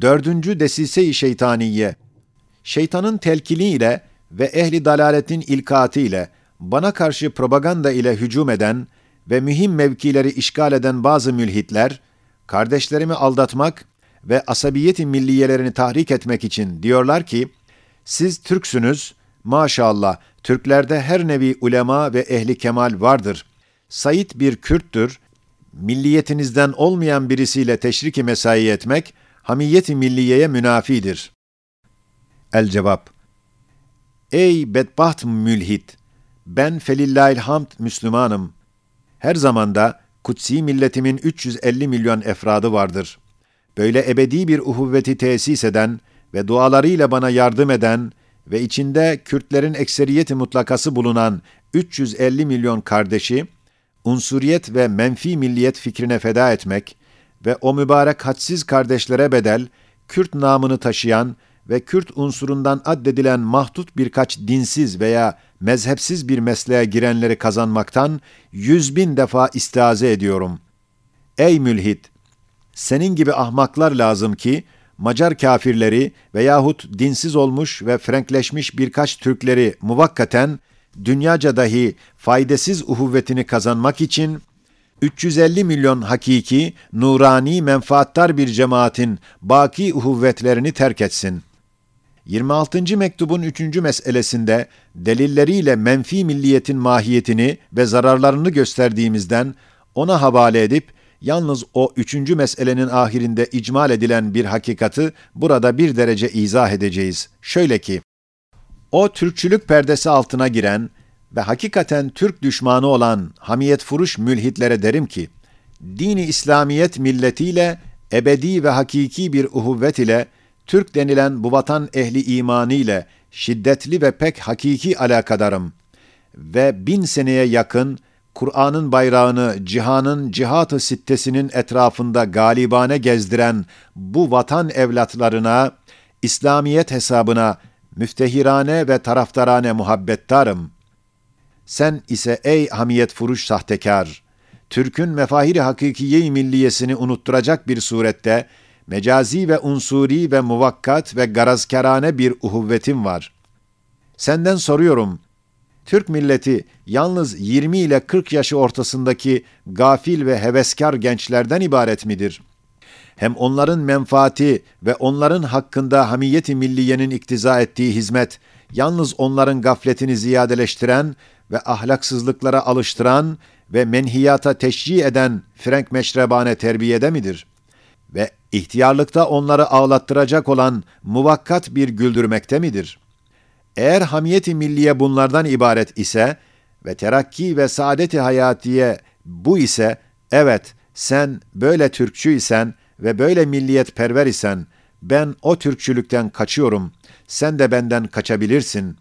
Dördüncü desise-i şeytaniye. Şeytanın telkiniyle ve ehli dalaletin ilkatı ile bana karşı propaganda ile hücum eden ve mühim mevkileri işgal eden bazı mülhitler, kardeşlerimi aldatmak ve asabiyeti milliyelerini tahrik etmek için diyorlar ki, siz Türksünüz, maşallah Türklerde her nevi ulema ve ehli kemal vardır. Said bir Kürttür, milliyetinizden olmayan birisiyle teşriki mesai etmek, hamiyeti milliyeye münafidir. El cevap Ey bedbaht mülhit! Ben felillahil hamd Müslümanım. Her zamanda kutsi milletimin 350 milyon efradı vardır. Böyle ebedi bir uhuvveti tesis eden ve dualarıyla bana yardım eden ve içinde Kürtlerin ekseriyeti mutlakası bulunan 350 milyon kardeşi, unsuriyet ve menfi milliyet fikrine feda etmek ve o mübarek hadsiz kardeşlere bedel, Kürt namını taşıyan ve Kürt unsurundan addedilen mahdut birkaç dinsiz veya mezhepsiz bir mesleğe girenleri kazanmaktan yüz bin defa istiaze ediyorum. Ey mülhit! Senin gibi ahmaklar lazım ki, Macar kafirleri veyahut dinsiz olmuş ve frenkleşmiş birkaç Türkleri muvakkaten, dünyaca dahi faydasız uhuvvetini kazanmak için, 350 milyon hakiki, nurani, menfaattar bir cemaatin baki uhuvvetlerini terk etsin. 26. mektubun 3. meselesinde delilleriyle menfi milliyetin mahiyetini ve zararlarını gösterdiğimizden ona havale edip yalnız o üçüncü meselenin ahirinde icmal edilen bir hakikati burada bir derece izah edeceğiz. Şöyle ki, o Türkçülük perdesi altına giren ve hakikaten Türk düşmanı olan hamiyet furuş mülhitlere derim ki, dini İslamiyet milletiyle ebedi ve hakiki bir uhuvvet ile Türk denilen bu vatan ehli imanı ile şiddetli ve pek hakiki alakadarım ve bin seneye yakın Kur'an'ın bayrağını cihanın cihat-ı sittesinin etrafında galibane gezdiren bu vatan evlatlarına, İslamiyet hesabına müftehirane ve taraftarane muhabbettarım. Sen ise ey hamiyet furuş sahtekar, Türk'ün mefahiri hakikiye milliyesini unutturacak bir surette, mecazi ve unsuri ve muvakkat ve garazkerane bir uhuvvetin var. Senden soruyorum, Türk milleti yalnız 20 ile 40 yaşı ortasındaki gafil ve heveskar gençlerden ibaret midir? Hem onların menfaati ve onların hakkında hamiyeti milliyenin iktiza ettiği hizmet, yalnız onların gafletini ziyadeleştiren ve ahlaksızlıklara alıştıran ve menhiyata teşcih eden Frank meşrebane terbiyede midir? Ve ihtiyarlıkta onları ağlattıracak olan muvakkat bir güldürmekte midir?'' Eğer hamiyeti milliye bunlardan ibaret ise ve terakki ve saadeti hayatiye bu ise, evet sen böyle Türkçü isen ve böyle milliyet perver isen, ben o Türkçülükten kaçıyorum, sen de benden kaçabilirsin.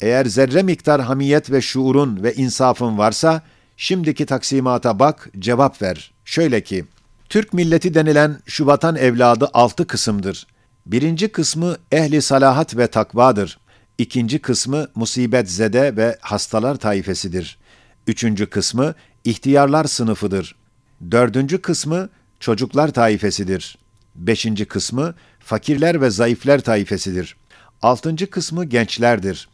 Eğer zerre miktar hamiyet ve şuurun ve insafın varsa, şimdiki taksimata bak, cevap ver. Şöyle ki, Türk milleti denilen şu vatan evladı altı kısımdır. Birinci kısmı ehli salahat ve takvadır. İkinci kısmı musibet zede ve hastalar taifesidir. Üçüncü kısmı ihtiyarlar sınıfıdır. Dördüncü kısmı çocuklar taifesidir. Beşinci kısmı fakirler ve zayıfler taifesidir. Altıncı kısmı gençlerdir.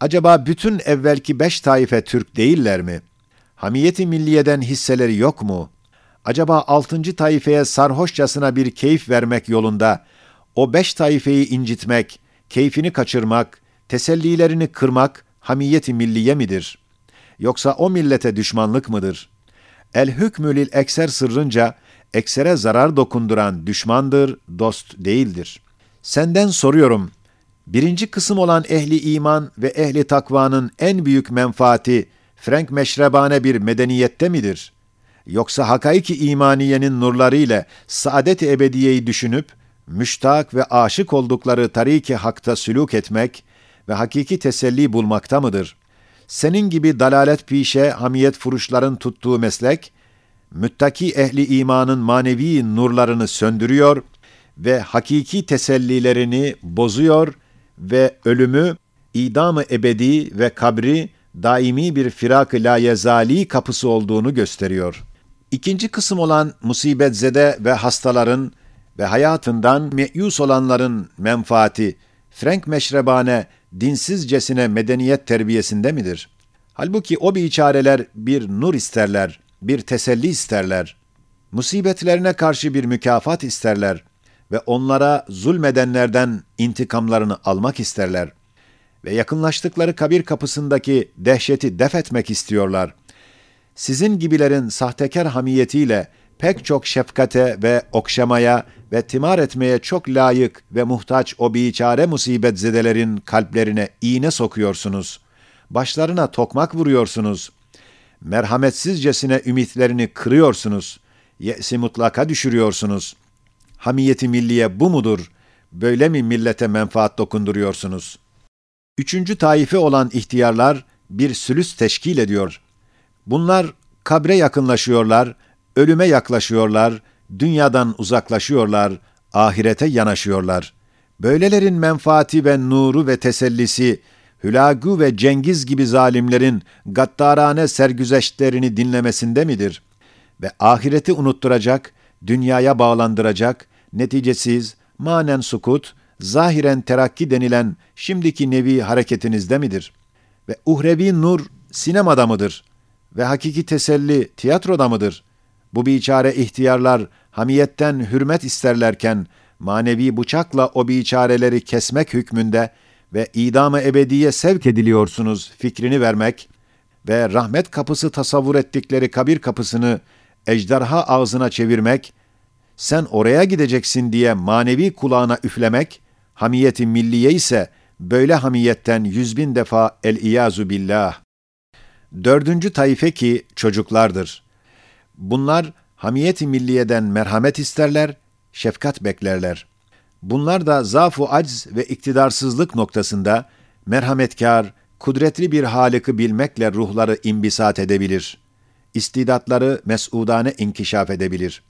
Acaba bütün evvelki beş taife Türk değiller mi? Hamiyeti milliyeden hisseleri yok mu? Acaba altıncı taifeye sarhoşçasına bir keyif vermek yolunda, o beş taifeyi incitmek, keyfini kaçırmak, tesellilerini kırmak hamiyeti milliye midir? Yoksa o millete düşmanlık mıdır? El hükmülil ekser sırrınca eksere zarar dokunduran düşmandır, dost değildir. Senden soruyorum, birinci kısım olan ehli iman ve ehli takvanın en büyük menfaati Frank meşrebane bir medeniyette midir? Yoksa hakaiki imaniyenin nurları ile saadet-i ebediyeyi düşünüp, müştak ve aşık oldukları tariki hakta sülük etmek ve hakiki teselli bulmakta mıdır? Senin gibi dalalet pişe hamiyet furuşların tuttuğu meslek, müttaki ehli imanın manevi nurlarını söndürüyor ve hakiki tesellilerini bozuyor ve ölümü, idamı ebedi ve kabri daimi bir firak-ı layezali kapısı olduğunu gösteriyor. İkinci kısım olan musibetzede ve hastaların ve hayatından meyus olanların menfaati, Frank meşrebane, dinsizcesine medeniyet terbiyesinde midir? Halbuki o biçareler bir nur isterler, bir teselli isterler. Musibetlerine karşı bir mükafat isterler ve onlara zulmedenlerden intikamlarını almak isterler ve yakınlaştıkları kabir kapısındaki dehşeti def etmek istiyorlar. Sizin gibilerin sahtekar hamiyetiyle pek çok şefkate ve okşamaya ve timar etmeye çok layık ve muhtaç o biçare musibetzedelerin kalplerine iğne sokuyorsunuz. Başlarına tokmak vuruyorsunuz. Merhametsizcesine ümitlerini kırıyorsunuz. Ye'si mutlaka düşürüyorsunuz. Hamiyeti milliye bu mudur? Böyle mi millete menfaat dokunduruyorsunuz? Üçüncü taife olan ihtiyarlar bir sülüs teşkil ediyor. Bunlar kabre yakınlaşıyorlar, ölüme yaklaşıyorlar, dünyadan uzaklaşıyorlar, ahirete yanaşıyorlar. Böylelerin menfaati ve nuru ve tesellisi, Hülagu ve Cengiz gibi zalimlerin gaddarane sergüzeştlerini dinlemesinde midir? Ve ahireti unutturacak, dünyaya bağlandıracak, neticesiz, manen sukut, zahiren terakki denilen şimdiki nevi hareketinizde midir? Ve uhrevi nur sinemada mıdır? Ve hakiki teselli tiyatroda mıdır? Bu biçare ihtiyarlar hamiyetten hürmet isterlerken, manevi bıçakla o biçareleri kesmek hükmünde ve idam-ı ebediye sevk ediliyorsunuz fikrini vermek ve rahmet kapısı tasavvur ettikleri kabir kapısını ejderha ağzına çevirmek, sen oraya gideceksin diye manevi kulağına üflemek, hamiyeti milliye ise böyle hamiyetten yüz bin defa el-iyazu billah. Dördüncü taife ki çocuklardır. Bunlar hamiyeti milliyeden merhamet isterler, şefkat beklerler. Bunlar da zafu acz ve iktidarsızlık noktasında merhametkar, kudretli bir halıkı bilmekle ruhları imbisat edebilir. İstidatları mesudane inkişaf edebilir.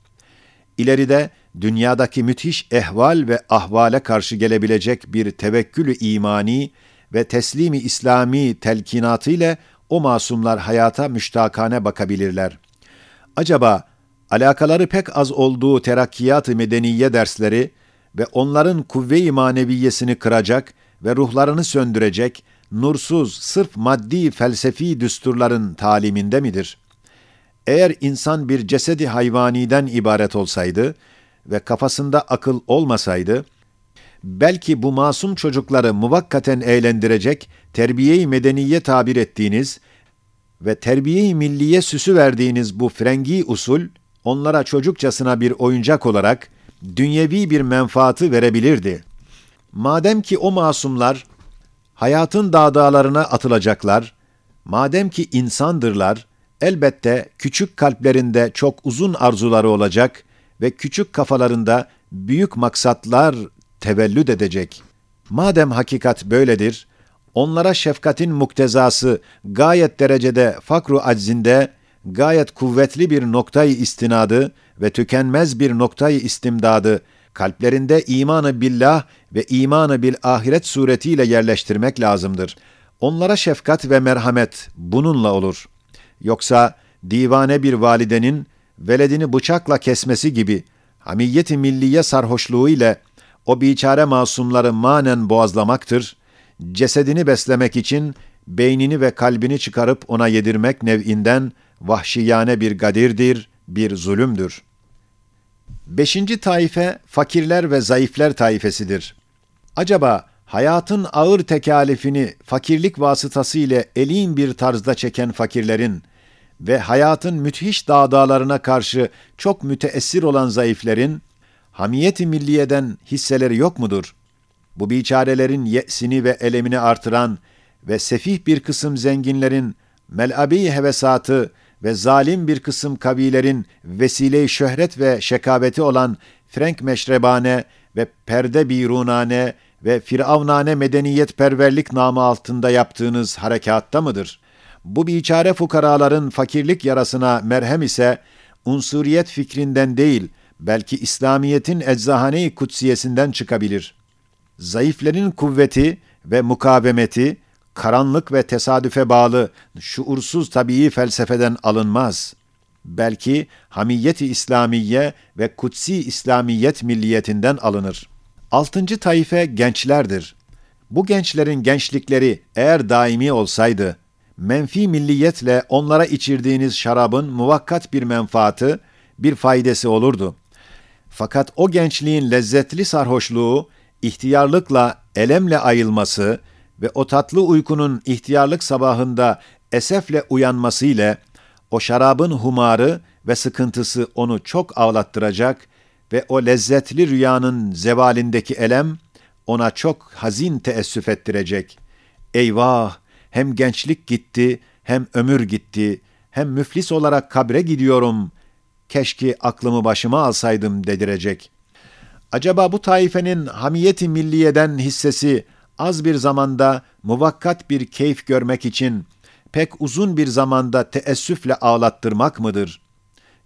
İleride dünyadaki müthiş ehval ve ahvale karşı gelebilecek bir tevekkülü imani ve teslimi İslami telkinatı ile o masumlar hayata müştakane bakabilirler. Acaba alakaları pek az olduğu terakkiyat-ı medeniye dersleri ve onların kuvve-i maneviyesini kıracak ve ruhlarını söndürecek, nursuz, sırf maddi felsefi düsturların taliminde midir? Eğer insan bir cesedi hayvaniden ibaret olsaydı ve kafasında akıl olmasaydı, belki bu masum çocukları muvakkaten eğlendirecek, terbiye-i medeniye tabir ettiğiniz ve terbiye-i milliye süsü verdiğiniz bu frengi usul, onlara çocukçasına bir oyuncak olarak dünyevi bir menfaatı verebilirdi. Madem ki o masumlar hayatın dağdağlarına atılacaklar, madem ki insandırlar, elbette küçük kalplerinde çok uzun arzuları olacak ve küçük kafalarında büyük maksatlar tevellüd edecek. Madem hakikat böyledir, onlara şefkatin muktezası gayet derecede fakru aczinde, gayet kuvvetli bir noktayı istinadı ve tükenmez bir noktayı istimdadı, kalplerinde imanı billah ve imanı bil ahiret suretiyle yerleştirmek lazımdır. Onlara şefkat ve merhamet bununla olur. Yoksa divane bir validenin veledini bıçakla kesmesi gibi hamiyeti milliye sarhoşluğu ile o biçare masumları manen boğazlamaktır, cesedini beslemek için beynini ve kalbini çıkarıp ona yedirmek nev'inden vahşiyane bir gadirdir, bir zulümdür. Beşinci taife, fakirler ve zayıfler taifesidir. Acaba hayatın ağır tekalifini fakirlik vasıtası ile elin bir tarzda çeken fakirlerin ve hayatın müthiş dağdağlarına karşı çok müteessir olan zayıflerin, hamiyeti milliyeden hisseleri yok mudur? Bu biçarelerin ye'sini ve elemini artıran ve sefih bir kısım zenginlerin mel'abi hevesatı ve zalim bir kısım kabilerin vesile-i şöhret ve şekabeti olan Frank meşrebane ve perde birunane ve firavnane medeniyet perverlik namı altında yaptığınız harekatta mıdır? Bu biçare fukaraların fakirlik yarasına merhem ise unsuriyet fikrinden değil, belki İslamiyet'in eczahane-i kutsiyesinden çıkabilir. Zayıflerin kuvveti ve mukavemeti, karanlık ve tesadüfe bağlı, şuursuz tabii felsefeden alınmaz. Belki hamiyeti İslamiye ve kutsi İslamiyet milliyetinden alınır. Altıncı taife gençlerdir. Bu gençlerin gençlikleri eğer daimi olsaydı, menfi milliyetle onlara içirdiğiniz şarabın muvakkat bir menfaati, bir faydası olurdu. Fakat o gençliğin lezzetli sarhoşluğu, ihtiyarlıkla, elemle ayılması ve o tatlı uykunun ihtiyarlık sabahında esefle uyanması ile o şarabın humarı ve sıkıntısı onu çok ağlattıracak ve o lezzetli rüyanın zevalindeki elem ona çok hazin teessüf ettirecek. Eyvah! Hem gençlik gitti, hem ömür gitti, hem müflis olarak kabre gidiyorum. Keşke aklımı başıma alsaydım dedirecek. Acaba bu taifenin hamiyeti milliyeden hissesi az bir zamanda muvakkat bir keyif görmek için pek uzun bir zamanda teessüfle ağlattırmak mıdır?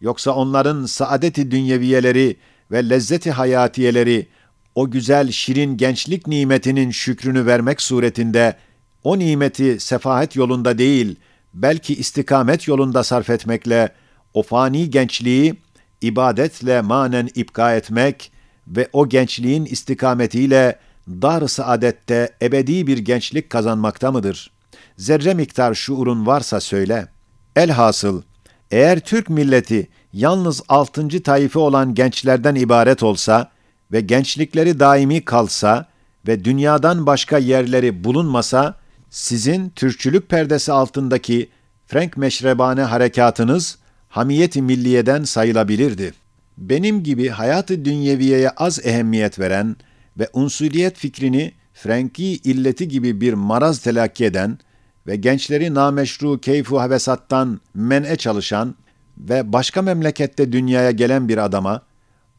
Yoksa onların saadeti dünyeviyeleri ve lezzeti hayatiyeleri o güzel şirin gençlik nimetinin şükrünü vermek suretinde o nimeti sefahet yolunda değil, belki istikamet yolunda sarf etmekle o fani gençliği ibadetle manen ipka etmek ve o gençliğin istikametiyle dar saadette ebedi bir gençlik kazanmakta mıdır? Zerre miktar şuurun varsa söyle. Elhasıl, eğer Türk milleti yalnız altıncı taife olan gençlerden ibaret olsa ve gençlikleri daimi kalsa ve dünyadan başka yerleri bulunmasa, sizin Türkçülük perdesi altındaki Frank meşrebane harekatınız hamiyeti milliyeden sayılabilirdi. Benim gibi hayatı dünyeviyeye az ehemmiyet veren ve unsuriyet fikrini Frenki illeti gibi bir maraz telakki eden ve gençleri nameşru keyfu havesattan men'e çalışan ve başka memlekette dünyaya gelen bir adama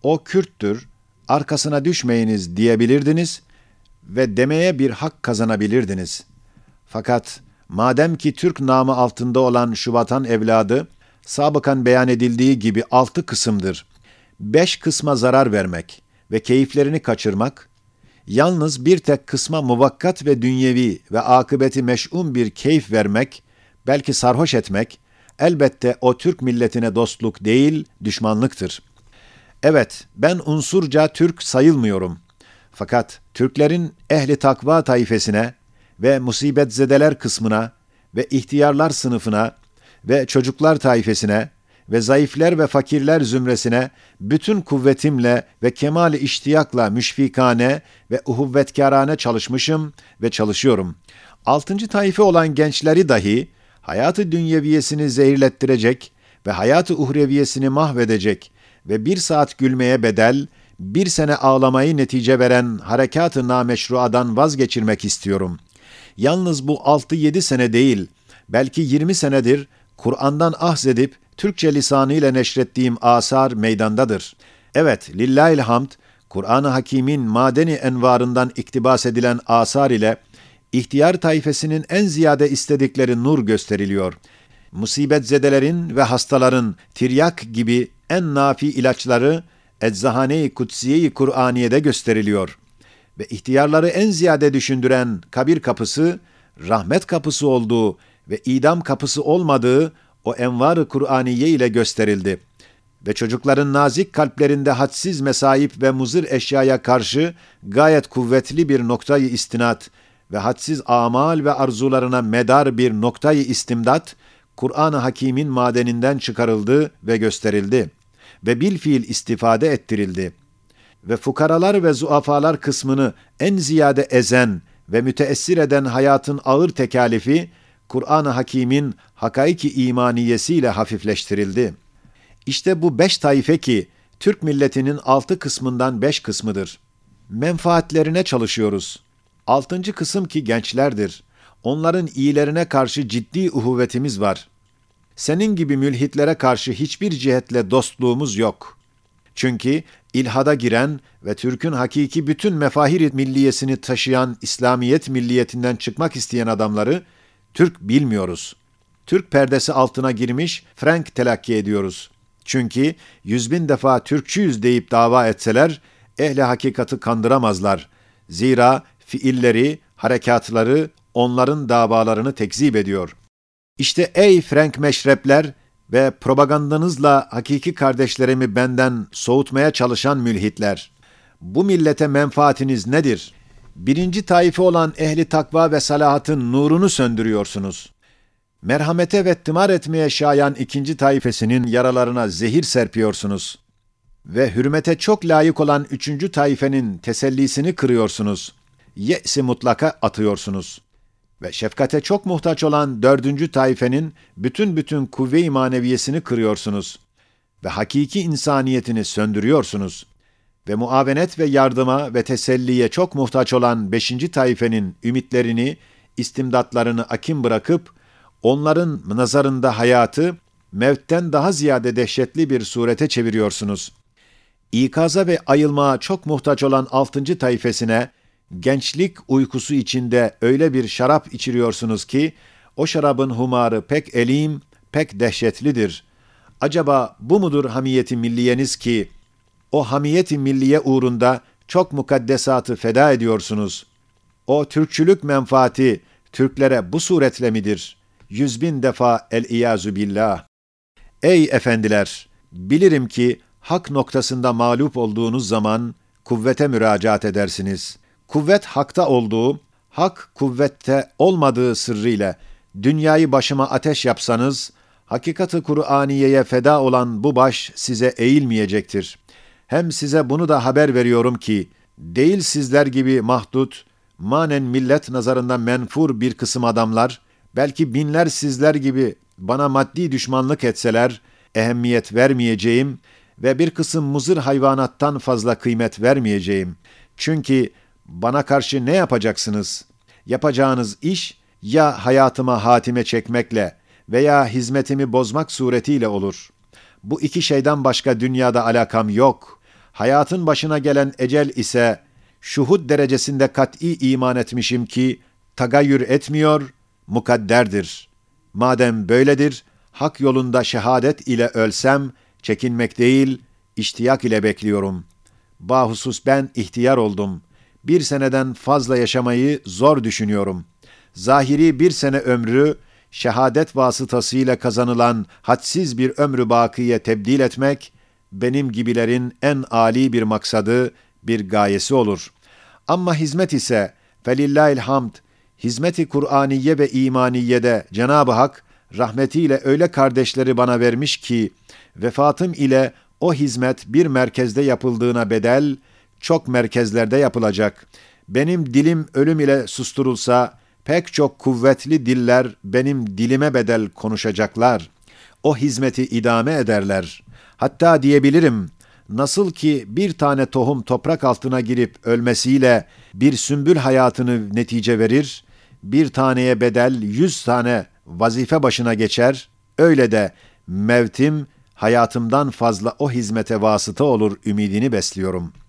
o Kürttür, arkasına düşmeyiniz diyebilirdiniz ve demeye bir hak kazanabilirdiniz. Fakat madem ki Türk namı altında olan şu vatan evladı, sabıkan beyan edildiği gibi altı kısımdır. Beş kısma zarar vermek ve keyiflerini kaçırmak, yalnız bir tek kısma muvakkat ve dünyevi ve akıbeti meş'um bir keyif vermek, belki sarhoş etmek, elbette o Türk milletine dostluk değil, düşmanlıktır. Evet, ben unsurca Türk sayılmıyorum. Fakat Türklerin ehli takva taifesine ve musibetzedeler kısmına ve ihtiyarlar sınıfına ve çocuklar taifesine ve zayıfler ve fakirler zümresine bütün kuvvetimle ve kemali iştiyakla müşfikane ve uhuvvetkârane çalışmışım ve çalışıyorum. Altıncı taife olan gençleri dahi hayatı dünyeviyesini zehirlettirecek ve hayatı uhreviyesini mahvedecek ve bir saat gülmeye bedel, bir sene ağlamayı netice veren harekat-ı nameşruadan vazgeçirmek istiyorum. Yalnız bu 6-7 sene değil, belki 20 senedir Kur'an'dan ahzedip Türkçe lisanı ile neşrettiğim asar meydandadır. Evet, lillahil hamd, Kur'an-ı Hakîm'in madeni envarından iktibas edilen asar ile ihtiyar tayfesinin en ziyade istedikleri nur gösteriliyor. Musibet zedelerin ve hastaların tiryak gibi en nafi ilaçları Eczahane-i Kutsiye-i Kur'aniye'de gösteriliyor. Ve ihtiyarları en ziyade düşündüren kabir kapısı, rahmet kapısı olduğu ve idam kapısı olmadığı o envar-ı Kur'aniye ile gösterildi. Ve çocukların nazik kalplerinde hadsiz mesaip ve muzır eşyaya karşı gayet kuvvetli bir noktayı istinat ve hadsiz amal ve arzularına medar bir noktayı istimdat, Kur'an-ı Hakîm'in madeninden çıkarıldı ve gösterildi ve bil fiil istifade ettirildi. Ve fukaralar ve zuafalar kısmını en ziyade ezen ve müteessir eden hayatın ağır tekalifi, Kur'an-ı Hakîm'in hakaiki imaniyesiyle hafifleştirildi. İşte bu beş taife ki, Türk milletinin altı kısmından beş kısmıdır. Menfaatlerine çalışıyoruz. Altıncı kısım ki gençlerdir. Onların iyilerine karşı ciddi uhuvvetimiz var. Senin gibi mülhitlere karşı hiçbir cihetle dostluğumuz yok. Çünkü ilhada giren ve Türk'ün hakiki bütün mefahir milliyesini taşıyan İslamiyet milliyetinden çıkmak isteyen adamları Türk bilmiyoruz. Türk perdesi altına girmiş Frank telakki ediyoruz. Çünkü yüz bin defa Türkçüyüz deyip dava etseler, ehli hakikati kandıramazlar. Zira fiilleri, harekatları onların davalarını tekzip ediyor. İşte ey Frank meşrepler, ve propagandanızla hakiki kardeşlerimi benden soğutmaya çalışan mülhitler. Bu millete menfaatiniz nedir? Birinci taife olan ehli takva ve salahatın nurunu söndürüyorsunuz. Merhamete ve tımar etmeye şayan ikinci taifesinin yaralarına zehir serpiyorsunuz. Ve hürmete çok layık olan üçüncü taifenin tesellisini kırıyorsunuz. Ye'si mutlaka atıyorsunuz.'' ve şefkate çok muhtaç olan dördüncü taifenin bütün bütün kuvve-i maneviyesini kırıyorsunuz ve hakiki insaniyetini söndürüyorsunuz ve muavenet ve yardıma ve teselliye çok muhtaç olan beşinci taifenin ümitlerini, istimdatlarını akim bırakıp, onların nazarında hayatı, mevtten daha ziyade dehşetli bir surete çeviriyorsunuz. İkaza ve ayılmaya çok muhtaç olan altıncı taifesine, gençlik uykusu içinde öyle bir şarap içiriyorsunuz ki, o şarabın humarı pek elim, pek dehşetlidir. Acaba bu mudur hamiyeti milliyeniz ki, o hamiyeti milliye uğrunda çok mukaddesatı feda ediyorsunuz? O Türkçülük menfaati Türklere bu suretle midir? Yüz bin defa el-iyazu billah. Ey efendiler! Bilirim ki hak noktasında mağlup olduğunuz zaman kuvvete müracaat edersiniz.'' kuvvet hakta olduğu, hak kuvvette olmadığı sırrıyla dünyayı başıma ateş yapsanız, hakikati Kur'aniye'ye feda olan bu baş size eğilmeyecektir. Hem size bunu da haber veriyorum ki, değil sizler gibi mahdut, manen millet nazarında menfur bir kısım adamlar, belki binler sizler gibi bana maddi düşmanlık etseler, ehemmiyet vermeyeceğim ve bir kısım muzır hayvanattan fazla kıymet vermeyeceğim. Çünkü bana karşı ne yapacaksınız? Yapacağınız iş ya hayatıma hatime çekmekle veya hizmetimi bozmak suretiyle olur. Bu iki şeyden başka dünyada alakam yok. Hayatın başına gelen ecel ise şuhud derecesinde kat'i iman etmişim ki tagayyür etmiyor, mukadderdir. Madem böyledir, hak yolunda şehadet ile ölsem çekinmek değil, iştiyak ile bekliyorum. Bahusus ben ihtiyar oldum bir seneden fazla yaşamayı zor düşünüyorum. Zahiri bir sene ömrü, şehadet vasıtasıyla kazanılan hadsiz bir ömrü bakiye tebdil etmek, benim gibilerin en âli bir maksadı, bir gayesi olur. Ama hizmet ise, felillahil hamd, hizmeti Kur'aniye ve imaniyede Cenab-ı Hak, rahmetiyle öyle kardeşleri bana vermiş ki, vefatım ile o hizmet bir merkezde yapıldığına bedel, çok merkezlerde yapılacak. Benim dilim ölüm ile susturulsa, pek çok kuvvetli diller benim dilime bedel konuşacaklar. O hizmeti idame ederler. Hatta diyebilirim, nasıl ki bir tane tohum toprak altına girip ölmesiyle bir sümbül hayatını netice verir, bir taneye bedel yüz tane vazife başına geçer, öyle de mevtim hayatımdan fazla o hizmete vasıta olur ümidini besliyorum.''